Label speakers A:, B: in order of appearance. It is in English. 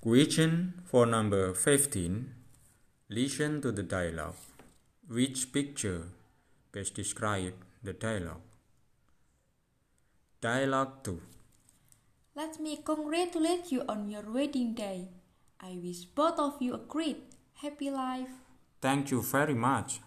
A: Question for number 15. Listen to the dialogue. Which picture best describes the dialogue? Dialogue 2.
B: Let me congratulate you on your wedding day. I wish both of you a great, happy life.
A: Thank you very much.